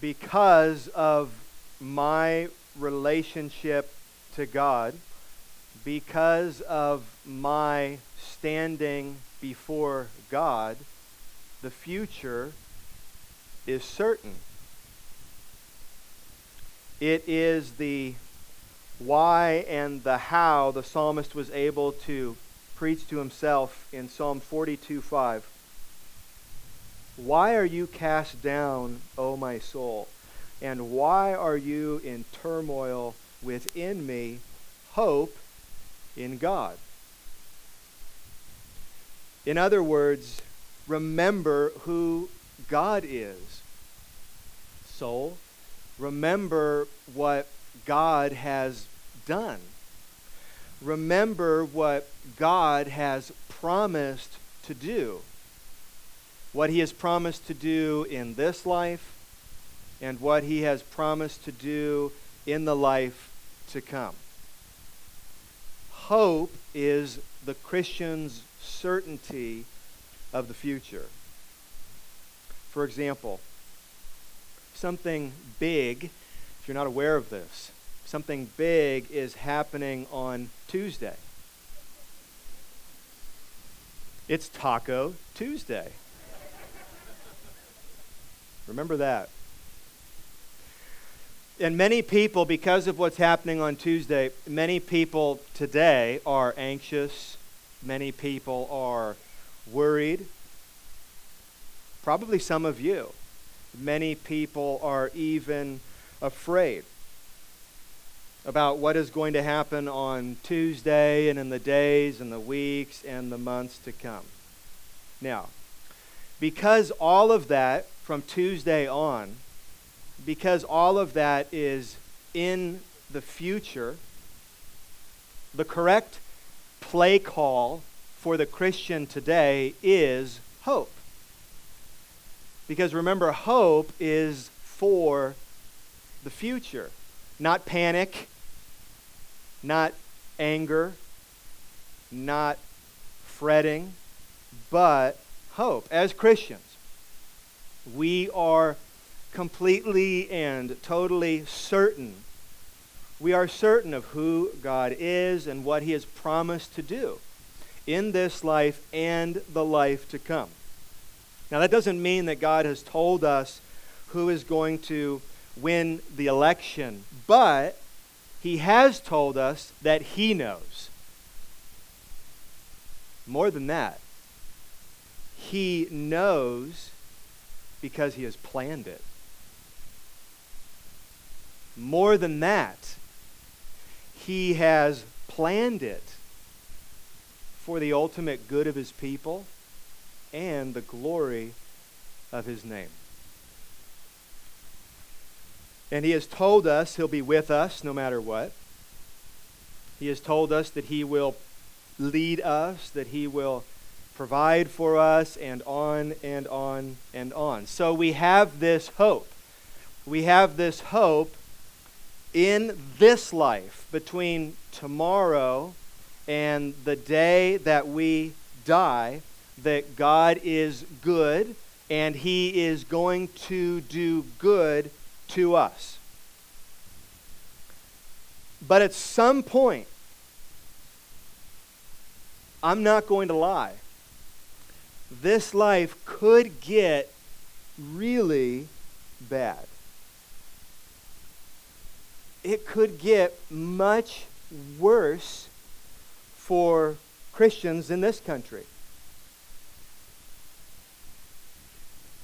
because of my relationship to God, because of my standing before God, the future is certain. It is the why and the how the psalmist was able to preach to himself in Psalm 42 5. Why are you cast down, O my soul? And why are you in turmoil within me? Hope in God. In other words, remember who God is. Soul, remember what God has done. Remember what God has promised to do. What he has promised to do in this life and what he has promised to do in the life to come. Hope is the Christian's certainty of the future. For example, something big, if you're not aware of this, something big is happening on Tuesday. It's Taco Tuesday. Remember that. And many people, because of what's happening on Tuesday, many people today are anxious. Many people are worried. Probably some of you. Many people are even afraid about what is going to happen on Tuesday and in the days and the weeks and the months to come. Now, because all of that from Tuesday on because all of that is in the future, the correct play call for the Christian today is hope. Because remember, hope is for the future, not panic, not anger, not fretting, but hope. As Christians, we are completely and totally certain. We are certain of who God is and what He has promised to do in this life and the life to come. Now, that doesn't mean that God has told us who is going to win the election, but He has told us that He knows. More than that, He knows because He has planned it. More than that, He has planned it for the ultimate good of His people and the glory of His name. And He has told us He'll be with us no matter what. He has told us that He will lead us, that He will provide for us, and on and on and on. So we have this hope. We have this hope in this life, between tomorrow and the day that we die, that God is good and He is going to do good to us. But at some point, I'm not going to lie, this life could get really bad it could get much worse for Christians in this country.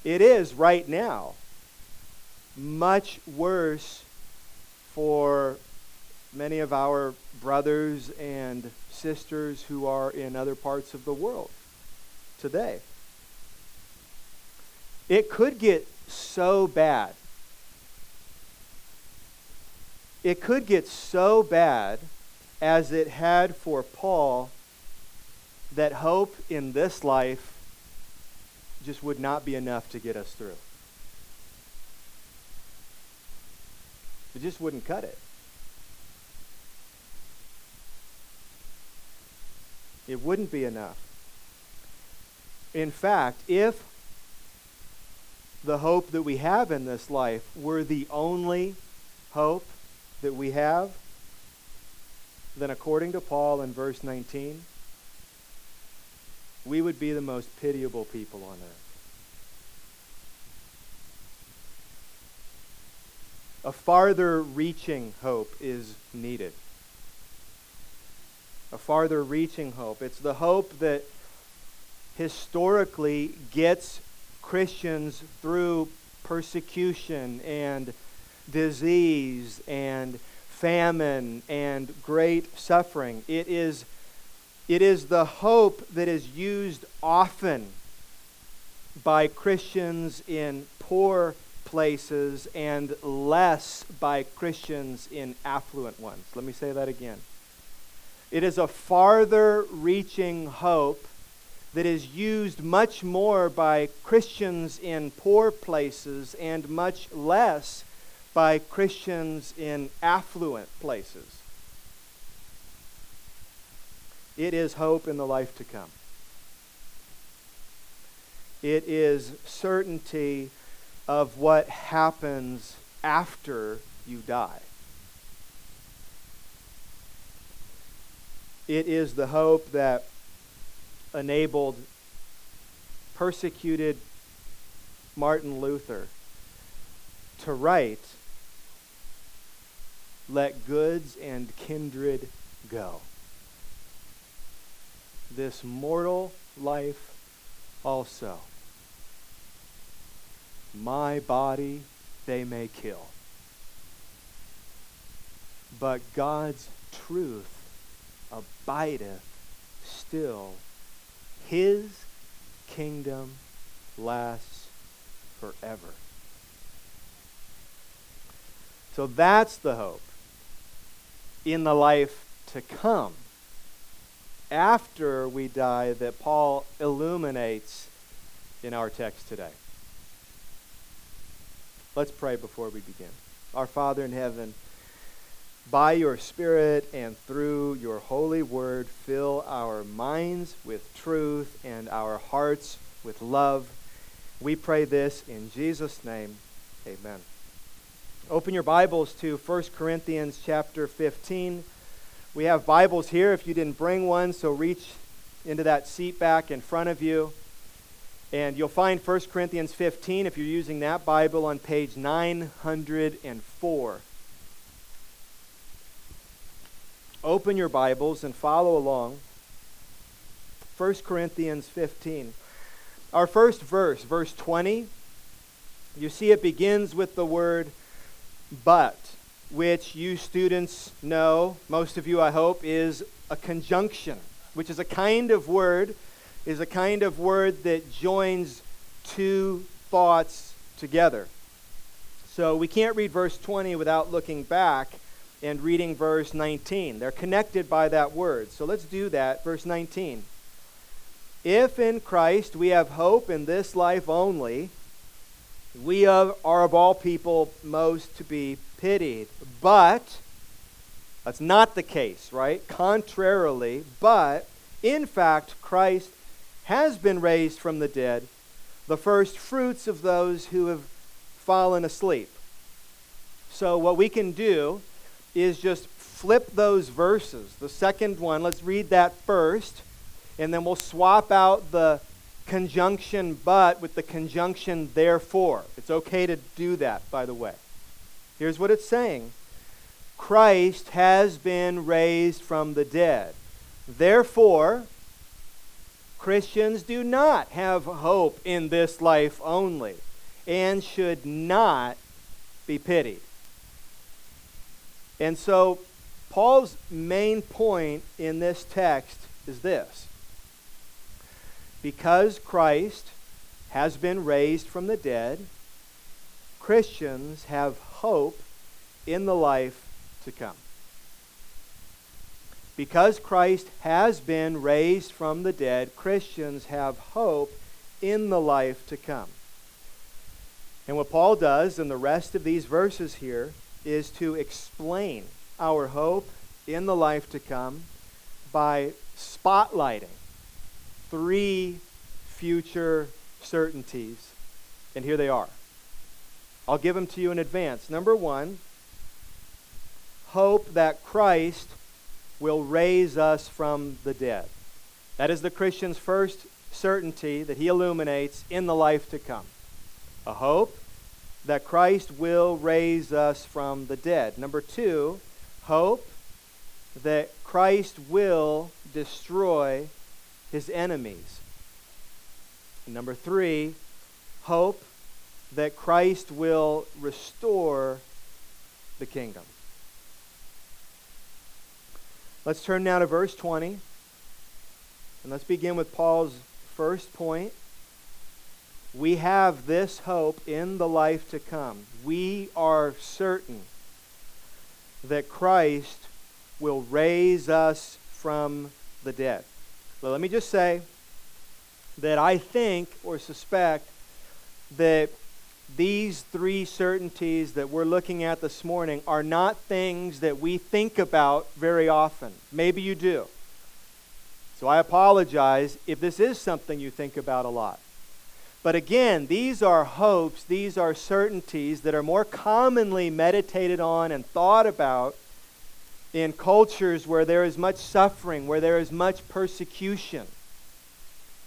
It is right now much worse for many of our brothers and sisters who are in other parts of the world today. It could get so bad it could get so bad as it had for Paul that hope in this life just would not be enough to get us through. It just wouldn't cut it. It wouldn't be enough. In fact, if the hope that we have in this life were the only hope that we have, then according to Paul in verse 19, we would be the most pitiable people on earth. A farther reaching hope is needed. A farther reaching hope. It's the hope that historically gets Christians through persecution and disease and famine and great suffering. It is, it is the hope that is used often by Christians in poor places and less by Christians in affluent ones. Let me say that again. It is a farther reaching hope that is used much more by Christians in poor places and much less by Christians in affluent places. It is hope in the life to come. It is certainty of what happens after you die. It is the hope that enabled persecuted Martin Luther to write, Let goods and kindred go. This mortal life also. My body they may kill. But God's truth abideth still his kingdom lasts forever. So that's the hope in the life to come after we die that Paul illuminates in our text today. Let's pray before we begin. Our Father in heaven, by your Spirit and through your holy word, fill our minds with truth and our hearts with love. We pray this in Jesus' name. Amen. Open your Bibles to 1 Corinthians chapter 15. We have Bibles here if you didn't bring one, so reach into that seat back in front of you. And you'll find 1 Corinthians 15 if you're using that Bible on page 904. Open your Bibles and follow along. 1 Corinthians 15. Our first verse, verse 20, you see it begins with the word but, which you students know, most of you I hope, is a conjunction, which is a kind of word, is a kind of word that joins two thoughts together. So we can't read verse 20 without looking back and reading verse 19. They're connected by that word. So let's do that. Verse 19. If in Christ we have hope in this life only, we are of all people most to be pitied. But, that's not the case, right? Contrarily, but in fact, Christ has been raised from the dead, the first fruits of those who have fallen asleep. So, what we can do is just flip those verses. The second one, let's read that first, and then we'll swap out the conjunction but with the conjunction therefore. It's okay to do that, by the way. Here's what it's saying Christ has been raised from the dead. Therefore, Christians do not have hope in this life only and should not be pitied. And so, Paul's main point in this text is this because Christ has been raised from the dead, Christians have hope in the life to come. Because Christ has been raised from the dead, Christians have hope in the life to come. And what Paul does in the rest of these verses here is to explain our hope in the life to come by spotlighting three future certainties And here they are. I'll give them to you in advance. Number one, hope that Christ will raise us from the dead. That is the Christian's first certainty that he illuminates in the life to come. A hope that Christ will raise us from the dead. Number two, hope that Christ will destroy his enemies. And number three, hope that Christ will restore the kingdom. Let's turn now to verse 20. And let's begin with Paul's first point. We have this hope in the life to come. We are certain that Christ will raise us from the dead. Well, let me just say that I think or suspect that these three certainties that we're looking at this morning are not things that we think about very often. Maybe you do. So I apologize if this is something you think about a lot. But again, these are hopes, these are certainties that are more commonly meditated on and thought about in cultures where there is much suffering, where there is much persecution,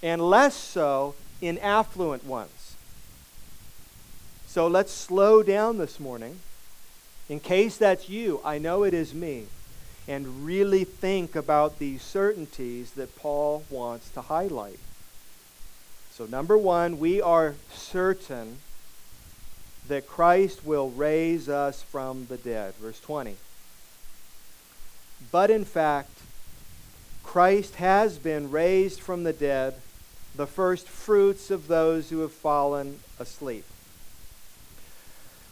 and less so in affluent ones. So let's slow down this morning. In case that's you, I know it is me, and really think about these certainties that Paul wants to highlight. So, number one, we are certain that Christ will raise us from the dead. Verse 20. But in fact, Christ has been raised from the dead, the first fruits of those who have fallen asleep.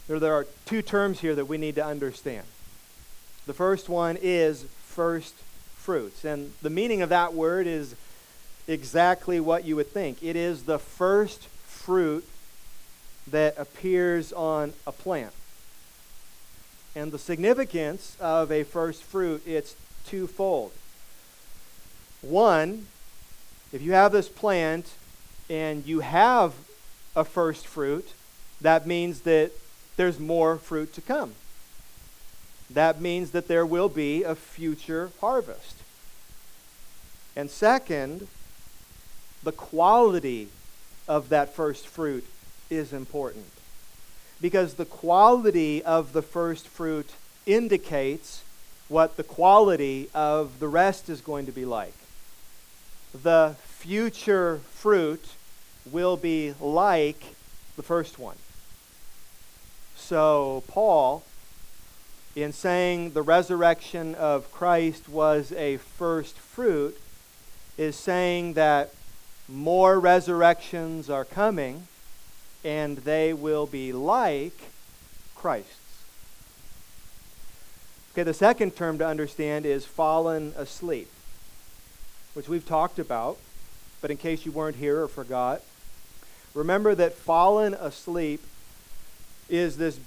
There, there are two terms here that we need to understand. The first one is first fruits. And the meaning of that word is exactly what you would think it is the first fruit that appears on a plant. And the significance of a first fruit, it's twofold. One, if you have this plant and you have a first fruit, that means that there's more fruit to come. That means that there will be a future harvest. And second, the quality of that first fruit is important. Because the quality of the first fruit indicates what the quality of the rest is going to be like. The future fruit will be like the first one. So, Paul, in saying the resurrection of Christ was a first fruit, is saying that more resurrections are coming and they will be like Christ's. Okay, the second term to understand is fallen asleep, which we've talked about, but in case you weren't here or forgot, remember that fallen asleep is this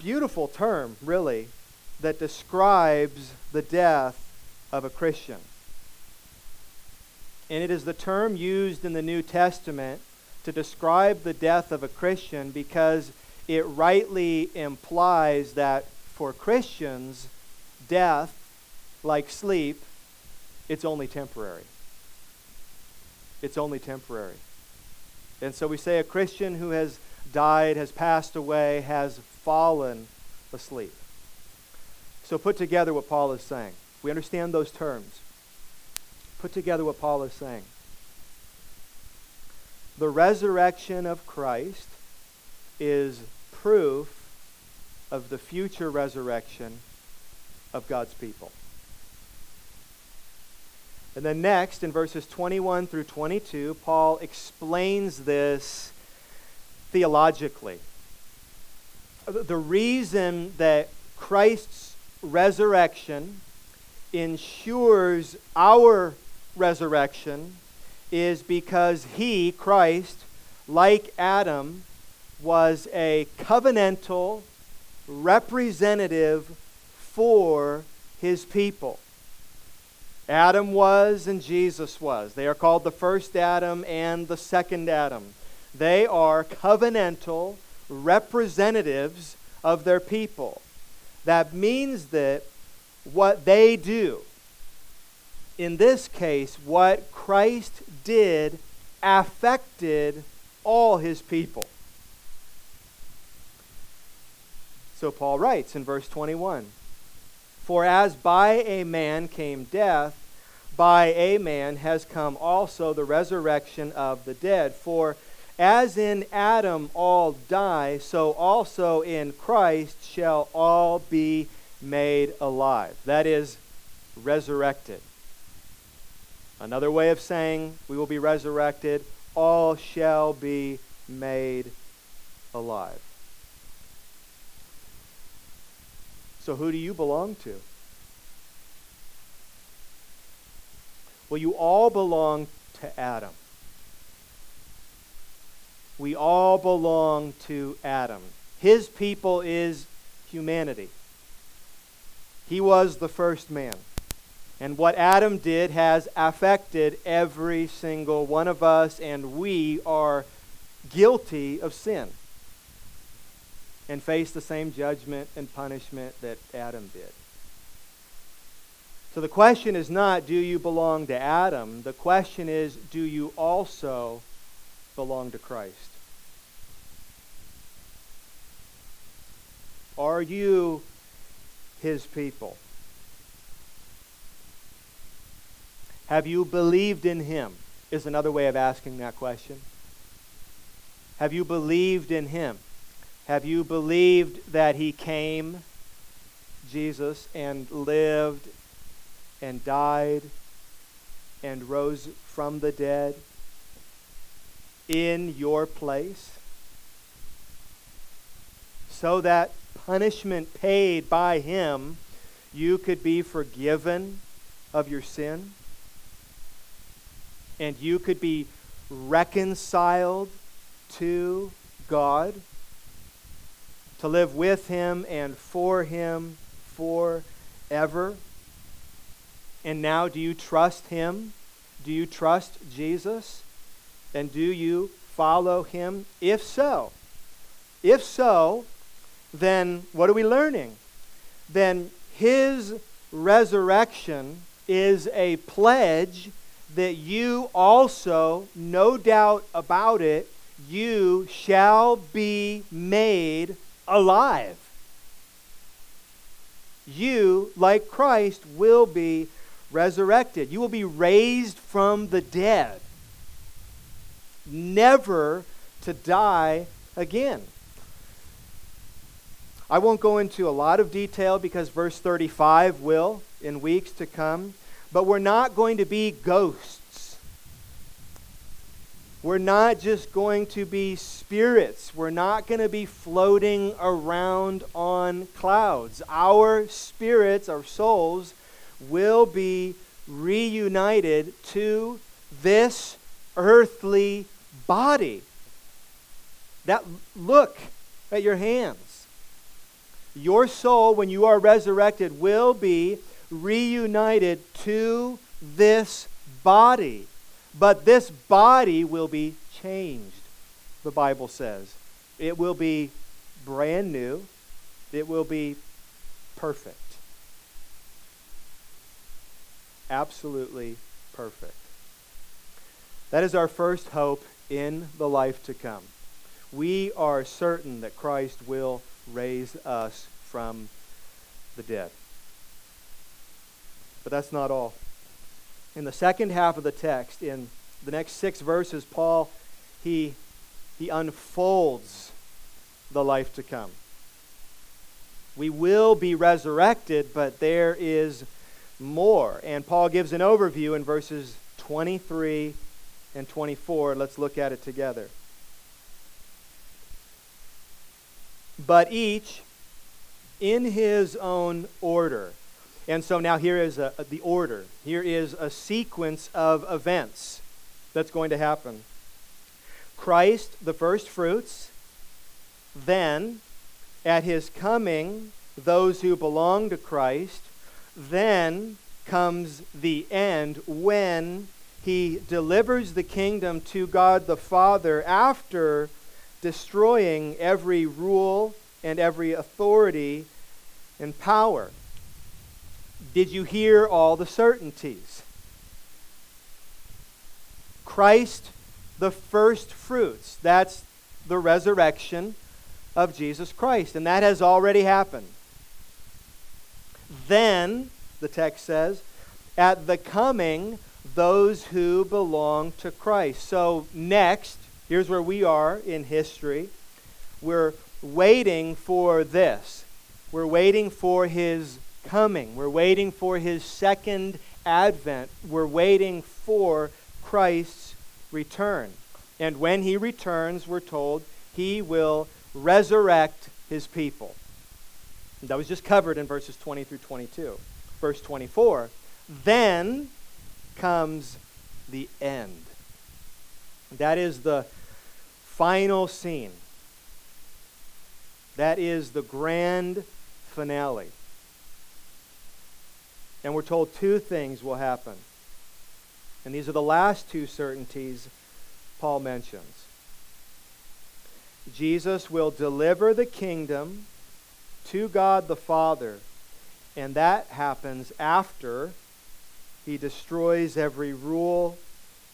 beautiful term, really, that describes the death of a Christian. And it is the term used in the New Testament to describe the death of a Christian because it rightly implies that for Christians, death, like sleep, it's only temporary. It's only temporary. And so we say a Christian who has died, has passed away, has fallen asleep. So put together what Paul is saying. We understand those terms. Put together what Paul is saying. The resurrection of Christ is proof of the future resurrection of God's people. And then next, in verses 21 through 22, Paul explains this theologically. The reason that Christ's resurrection ensures our resurrection is because he, Christ, like Adam, was a covenantal representative for his people. Adam was and Jesus was. They are called the first Adam and the second Adam. They are covenantal representatives of their people. That means that what they do, in this case, what Christ did, affected all his people. So Paul writes in verse 21 For as by a man came death, by a man has come also the resurrection of the dead. For as in Adam all die, so also in Christ shall all be made alive. That is, resurrected. Another way of saying we will be resurrected, all shall be made alive. So, who do you belong to? Well, you all belong to Adam. We all belong to Adam. His people is humanity. He was the first man. And what Adam did has affected every single one of us, and we are guilty of sin and face the same judgment and punishment that Adam did. So the question is not, do you belong to Adam? The question is, do you also belong to Christ? Are you his people? Have you believed in him? Is another way of asking that question. Have you believed in him? Have you believed that he came, Jesus, and lived and died and rose from the dead in your place? So that punishment paid by him, you could be forgiven of your sin and you could be reconciled to God to live with him and for him forever. And now, do you trust him? Do you trust Jesus? And do you follow him? If so, if so, then what are we learning? Then his resurrection is a pledge that you also, no doubt about it, you shall be made alive. You, like Christ, will be resurrected. You will be raised from the dead, never to die again. I won't go into a lot of detail because verse 35 will in weeks to come, but we're not going to be ghosts we're not just going to be spirits. We're not going to be floating around on clouds. Our spirits, our souls, will be reunited to this earthly body. That look at your hands. Your soul, when you are resurrected, will be reunited to this body. But this body will be changed, the Bible says. It will be brand new, it will be perfect. Absolutely perfect. That is our first hope in the life to come. We are certain that Christ will raise us from the dead. But that's not all in the second half of the text, in the next six verses, Paul he he unfolds the life to come. We will be resurrected, but there is more. And Paul gives an overview in verses 23 and 24. Let's look at it together. But each in his own order. And so now here is a, the order. Here is a sequence of events that's going to happen. Christ, the first fruits, then at his coming, those who belong to Christ, then comes the end when he delivers the kingdom to God the Father after destroying every rule and every authority and power. Did you hear all the certainties? Christ, the first fruits. That's the resurrection of Jesus Christ. And that has already happened. Then, the text says, at the coming, those who belong to Christ. So, next, here's where we are in history. We're waiting for this. We're waiting for his coming. We're waiting for his second advent. We're waiting for Christ's return. And when he returns, we're told he will resurrect his people. That was just covered in verses 20 through 22. Verse 24 Then comes the end. That is the final scene. That is the grand finale. And we're told two things will happen. And these are the last two certainties Paul mentions. Jesus will deliver the kingdom to God the Father, and that happens after he destroys every rule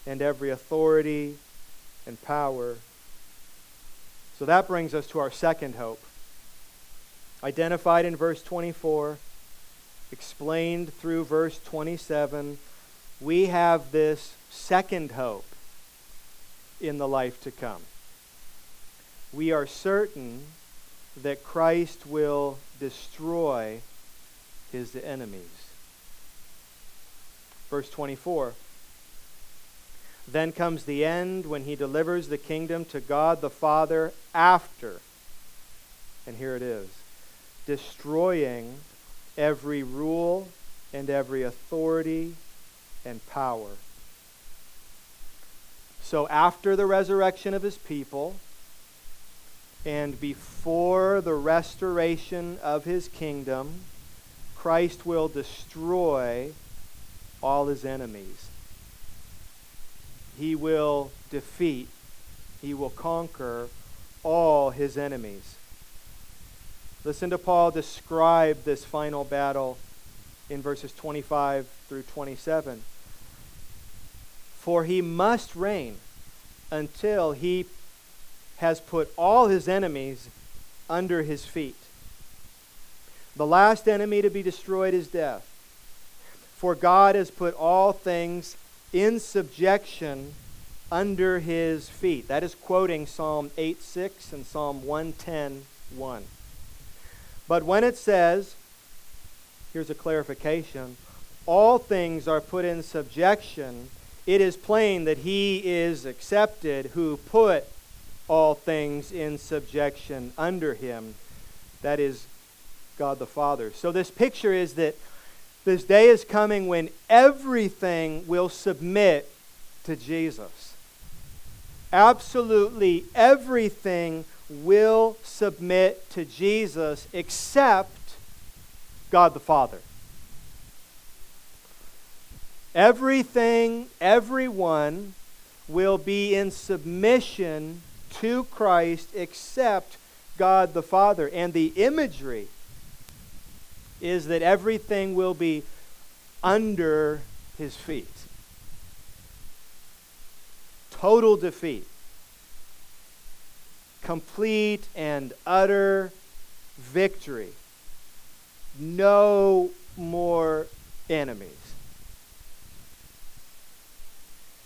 and every authority and power. So that brings us to our second hope. Identified in verse 24, explained through verse 27, we have this second hope in the life to come. We are certain that Christ will destroy his enemies. Verse 24 Then comes the end when he delivers the kingdom to God the Father after, and here it is, destroying every rule and every authority and power. So, after the resurrection of his people, and before the restoration of his kingdom, Christ will destroy all his enemies. He will defeat, he will conquer all his enemies. Listen to Paul describe this final battle in verses 25 through 27. For he must reign until he has put all his enemies under his feet. The last enemy to be destroyed is death. For God has put all things in subjection under his feet. That is quoting Psalm 8 6 and Psalm 110 1. But when it says, here's a clarification, all things are put in subjection, it is plain that he is accepted who put all things in subjection under him. That is God the Father. So, this picture is that this day is coming when everything will submit to Jesus. Absolutely everything will submit to Jesus except God the Father. Everything, everyone will be in submission to Christ except God the Father. And the imagery is that everything will be under his feet. Total defeat. Complete and utter victory. No more enemies.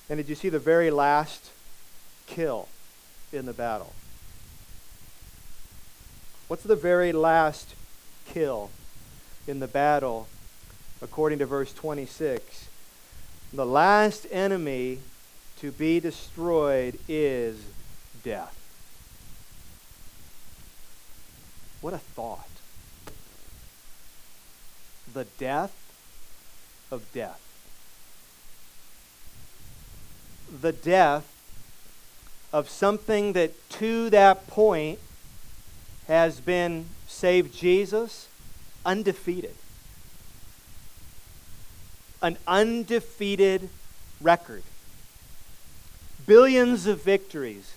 And did you see the very last kill? in the battle. What's the very last kill in the battle according to verse 26? The last enemy to be destroyed is death. What a thought. The death of death. The death of something that to that point has been saved Jesus undefeated. An undefeated record. billions of victories,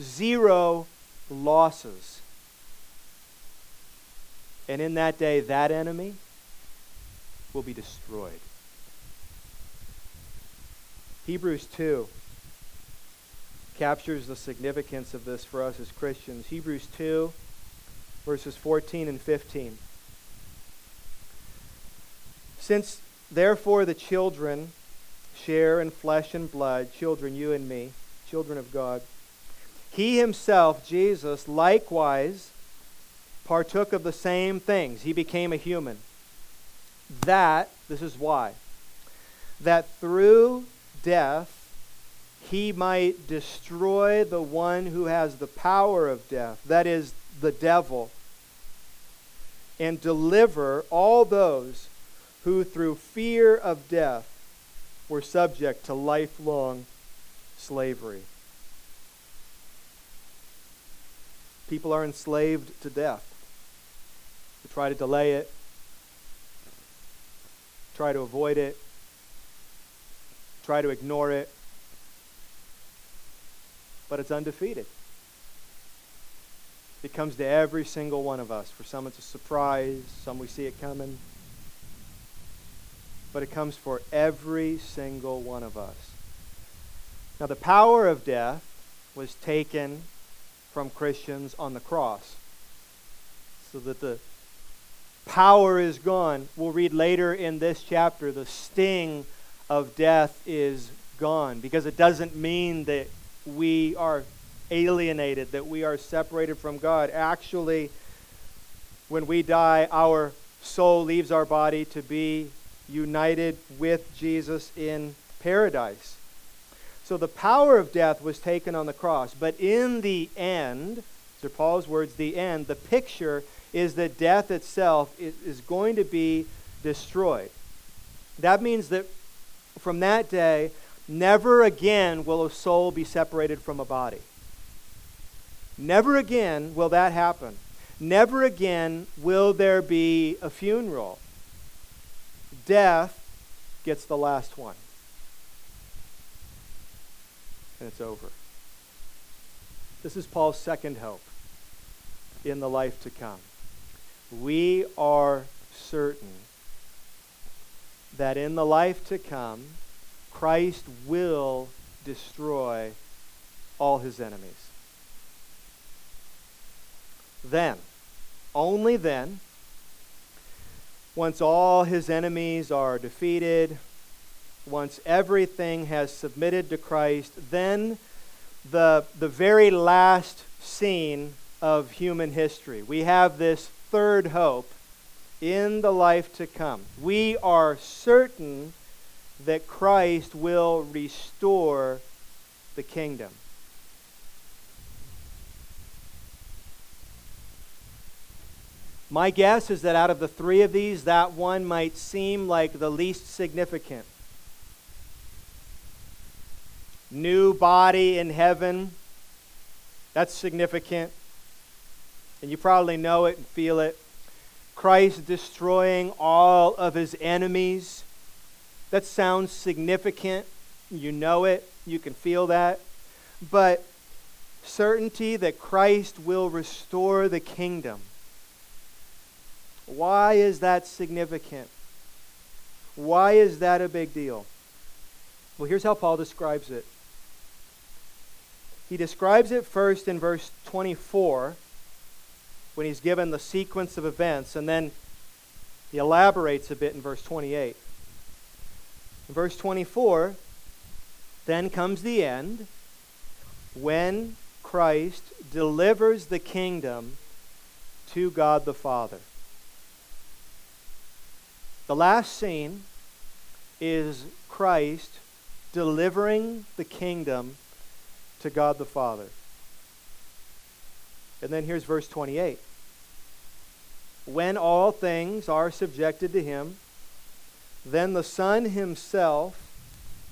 zero losses. And in that day, that enemy will be destroyed. Hebrews 2 captures the significance of this for us as Christians. Hebrews 2, verses 14 and 15. Since therefore the children share in flesh and blood, children, you and me, children of God, he himself, Jesus, likewise partook of the same things. He became a human. That, this is why, that through death he might destroy the one who has the power of death, that is, the devil, and deliver all those who through fear of death were subject to lifelong slavery. People are enslaved to death. Try to delay it, try to avoid it, try to ignore it, but it's undefeated. It comes to every single one of us. For some, it's a surprise, some we see it coming. But it comes for every single one of us. Now, the power of death was taken from Christians on the cross so that the power is gone. We'll read later in this chapter the sting of death is gone because it doesn't mean that we are alienated, that we are separated from God. Actually, when we die, our soul leaves our body to be united with Jesus in paradise. So the power of death was taken on the cross. But in the end, Sir Paul's words, the end, the picture is that death itself is going to be destroyed. That means that from that day, never again will a soul be separated from a body. Never again will that happen. Never again will there be a funeral. Death gets the last one. And it's over. This is Paul's second hope in the life to come. We are certain that in the life to come, Christ will destroy all his enemies. Then, only then, once all his enemies are defeated, once everything has submitted to Christ, then the, the very last scene of human history. We have this third hope in the life to come. We are certain that Christ will restore the kingdom. My guess is that out of the three of these, that one might seem like the least significant. New body in heaven, that's significant. And you probably know it and feel it. Christ destroying all of his enemies. That sounds significant. You know it. You can feel that. But certainty that Christ will restore the kingdom why is that significant? Why is that a big deal? Well, here's how Paul describes it. He describes it first in verse 24 when he's given the sequence of events, and then he elaborates a bit in verse 28. In verse 24, then comes the end when Christ delivers the kingdom to God the Father. The last scene is Christ delivering the kingdom to God the Father. And then here's verse 28. When all things are subjected to him, then the Son himself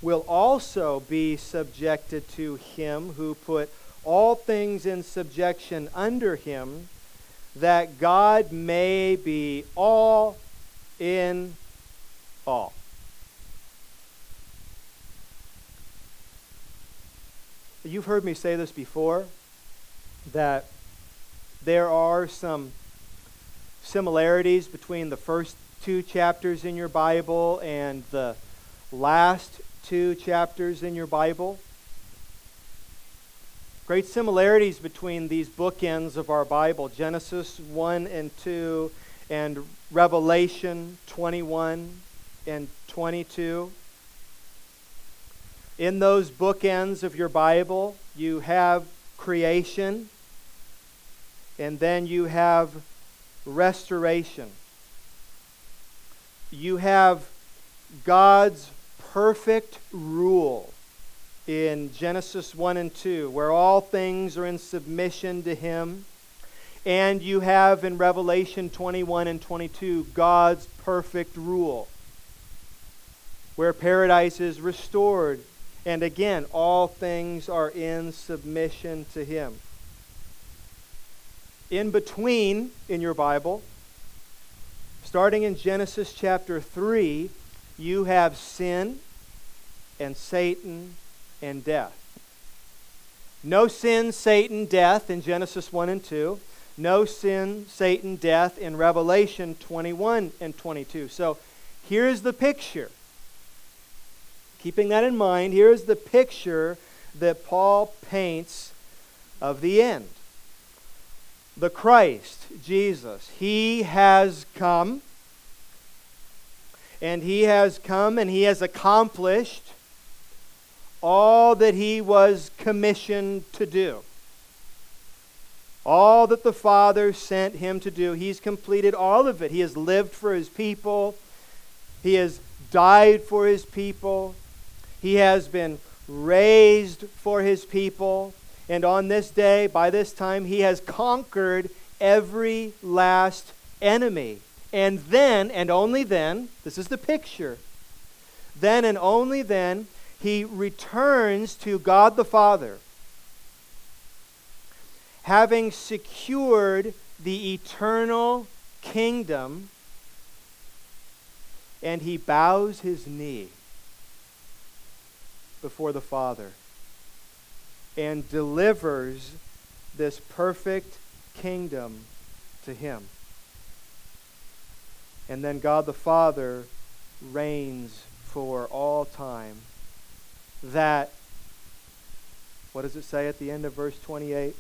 will also be subjected to him who put all things in subjection under him, that God may be all in all. You've heard me say this before that there are some similarities between the first two chapters in your Bible and the last two chapters in your Bible. Great similarities between these bookends of our Bible Genesis 1 and 2, and Revelation 21 and 22. In those bookends of your Bible, you have creation, and then you have restoration. You have God's perfect rule in Genesis 1 and 2, where all things are in submission to Him. And you have in Revelation 21 and 22 God's perfect rule, where paradise is restored. And again, all things are in submission to Him. In between, in your Bible, starting in Genesis chapter 3, you have sin and Satan and death. No sin, Satan, death in Genesis 1 and 2. No sin, Satan, death in Revelation 21 and 22. So here's the picture. Keeping that in mind, here's the picture that Paul paints of the end. The Christ, Jesus, he has come, and he has come and he has accomplished all that he was commissioned to do. All that the Father sent him to do, he's completed all of it. He has lived for his people, he has died for his people, he has been raised for his people, and on this day, by this time, he has conquered every last enemy. And then, and only then, this is the picture, then and only then, he returns to God the Father, having secured the eternal kingdom, and he bows his knee before the Father and delivers this perfect kingdom to him. And then God the Father reigns for all time that, what does it say at the end of verse 28?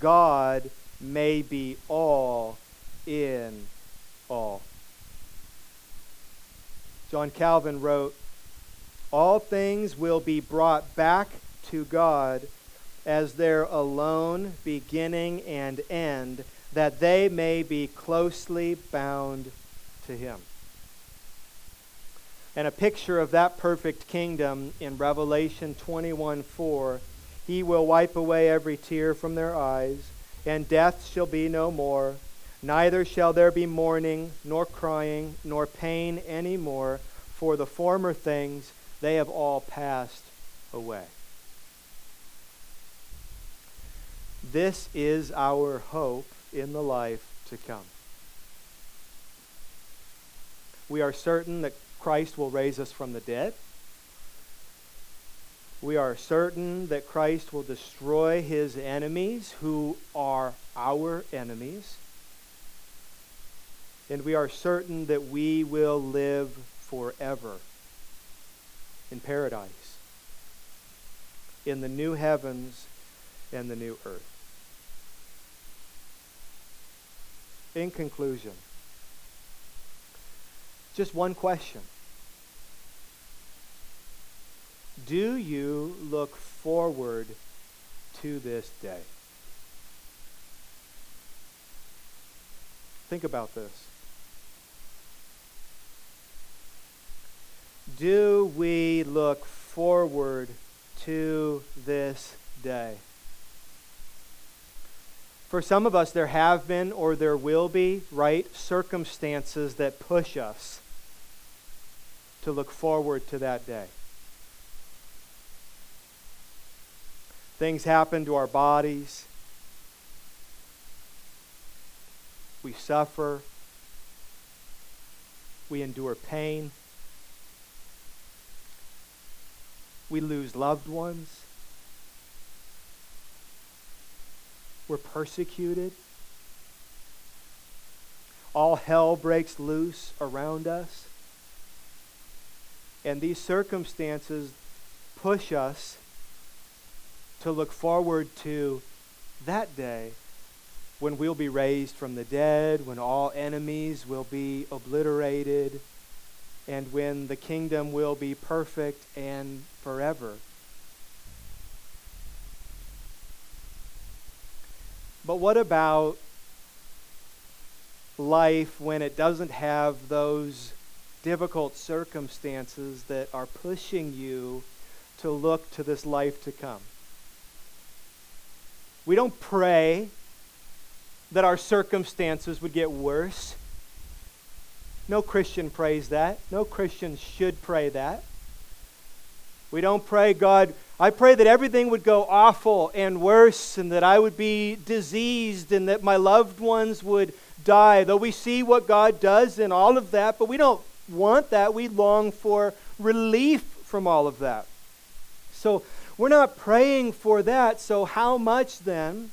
God may be all in all. John Calvin wrote, All things will be brought back to God as their alone beginning and end, that they may be closely bound to Him and a picture of that perfect kingdom in Revelation 21 4. He will wipe away every tear from their eyes, and death shall be no more. Neither shall there be mourning, nor crying, nor pain any more, for the former things they have all passed away. This is our hope in the life to come. We are certain that Christ will raise us from the dead. We are certain that Christ will destroy his enemies who are our enemies. And we are certain that we will live forever in paradise, in the new heavens and the new earth. In conclusion, just one question Do you look forward to this day? Think about this. Do we look forward to this day? For some of us, there have been or there will be, right, circumstances that push us to look forward to that day. Things happen to our bodies. We suffer. We endure pain. We lose loved ones. We're persecuted. All hell breaks loose around us. And these circumstances push us to look forward to that day when we'll be raised from the dead, when all enemies will be obliterated, and when the kingdom will be perfect and forever. But what about life when it doesn't have those difficult circumstances that are pushing you to look to this life to come? We don't pray that our circumstances would get worse. No Christian prays that. No Christian should pray that. We don't pray, God, I pray that everything would go awful and worse and that I would be diseased and that my loved ones would die. Though we see what God does in all of that, but we don't want that. We long for relief from all of that. So we're not praying for that. So, how much then?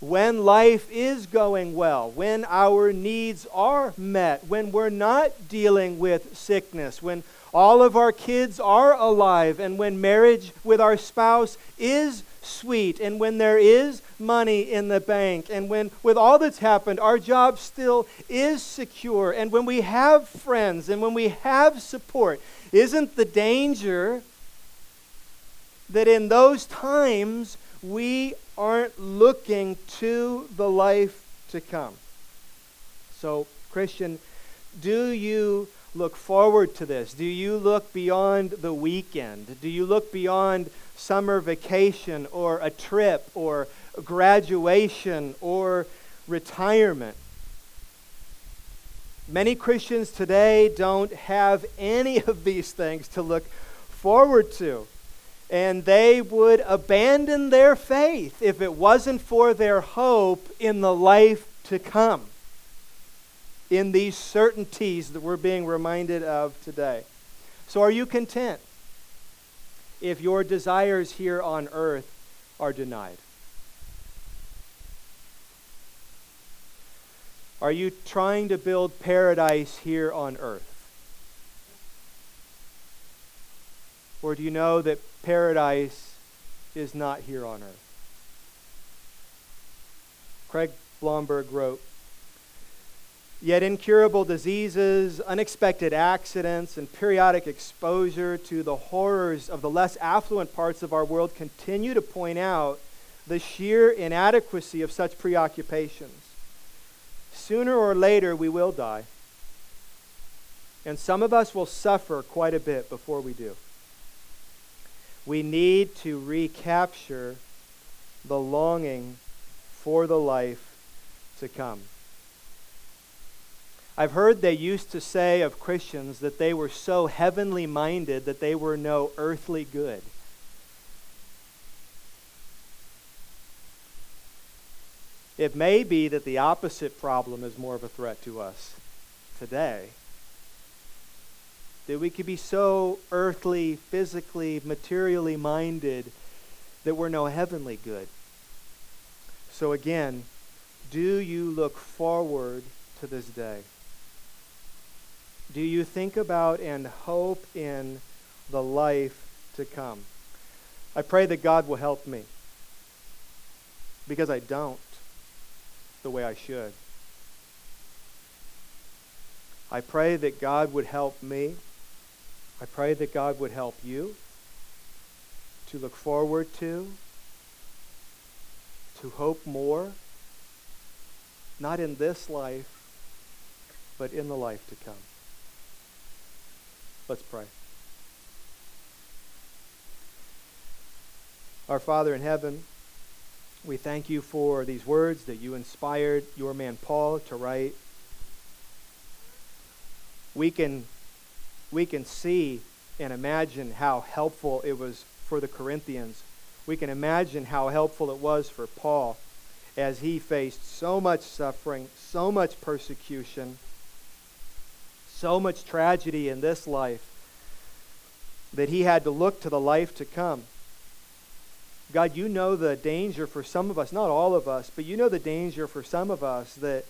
when life is going well, when our needs are met, when we're not dealing with sickness, when all of our kids are alive, and when marriage with our spouse is sweet, and when there is money in the bank, and when, with all that's happened, our job still is secure, and when we have friends, and when we have support, isn't the danger that in those times we aren't looking to the life to come. So, Christian, do you look forward to this? Do you look beyond the weekend? Do you look beyond summer vacation or a trip or graduation or retirement? Many Christians today don't have any of these things to look forward to and they would abandon their faith if it wasn't for their hope in the life to come, in these certainties that we're being reminded of today. So, are you content if your desires here on earth are denied? Are you trying to build paradise here on earth? Or do you know that paradise is not here on earth? Craig Blomberg wrote Yet incurable diseases, unexpected accidents, and periodic exposure to the horrors of the less affluent parts of our world continue to point out the sheer inadequacy of such preoccupations. Sooner or later, we will die. And some of us will suffer quite a bit before we do. We need to recapture the longing for the life to come. I've heard they used to say of Christians that they were so heavenly minded that they were no earthly good. It may be that the opposite problem is more of a threat to us today that we could be so earthly, physically, materially minded that we're no heavenly good. So, again, do you look forward to this day? Do you think about and hope in the life to come? I pray that God will help me because I don't the way I should. I pray that God would help me I pray that God would help you to look forward to, to hope more, not in this life, but in the life to come. Let's pray. Our Father in heaven, we thank you for these words that you inspired your man Paul to write. We can we can see and imagine how helpful it was for the Corinthians. We can imagine how helpful it was for Paul as he faced so much suffering, so much persecution, so much tragedy in this life that he had to look to the life to come. God, you know the danger for some of us, not all of us, but you know the danger for some of us that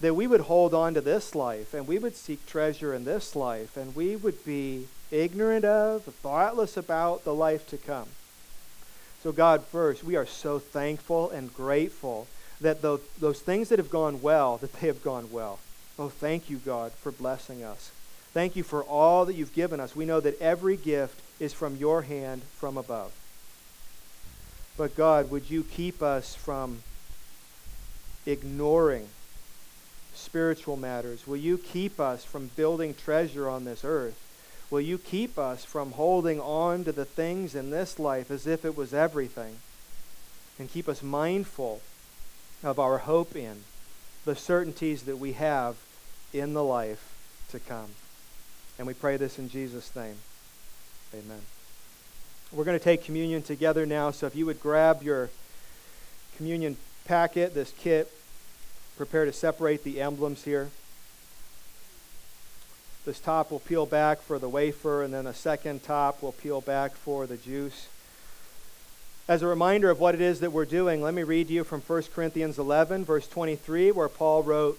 that we would hold on to this life and we would seek treasure in this life and we would be ignorant of, thoughtless about the life to come. So, God, first, we are so thankful and grateful that those, those things that have gone well, that they have gone well. Oh, thank you, God, for blessing us. Thank you for all that you've given us. We know that every gift is from your hand from above. But God, would you keep us from ignoring spiritual matters? Will you keep us from building treasure on this earth? Will you keep us from holding on to the things in this life as if it was everything? And keep us mindful of our hope in the certainties that we have in the life to come. And we pray this in Jesus' name. Amen. We're going to take communion together now, so if you would grab your communion packet, this kit, prepare to separate the emblems here. This top will peel back for the wafer, and then a second top will peel back for the juice. As a reminder of what it is that we're doing, let me read you from 1 Corinthians 11, verse 23, where Paul wrote,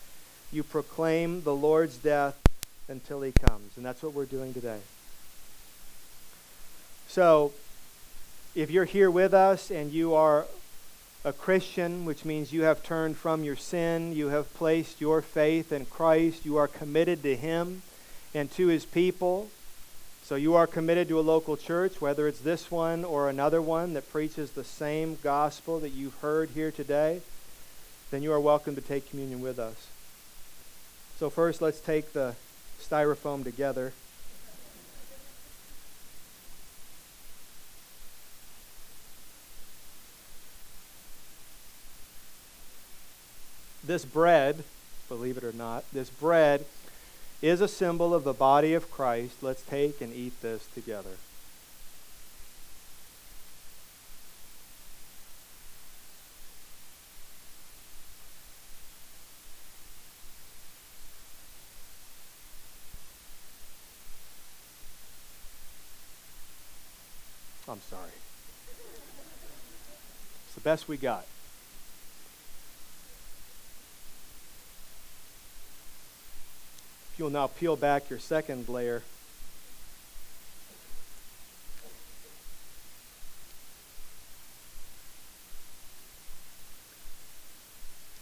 you proclaim the Lord's death until he comes. And that's what we're doing today. So, if you're here with us and you are a Christian, which means you have turned from your sin, you have placed your faith in Christ, you are committed to Him and to His people, so you are committed to a local church, whether it's this one or another one that preaches the same gospel that you've heard here today, then you are welcome to take communion with us. So, first, let's take the styrofoam together. This bread, believe it or not, this bread is a symbol of the body of Christ. Let's take and eat this together. I'm sorry. It's the best we got. If you'll now peel back your second layer.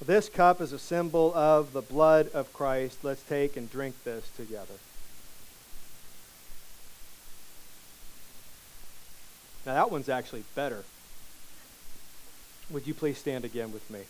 This cup is a symbol of the blood of Christ. Let's take and drink this together. Now, that one's actually better. Would you please stand again with me?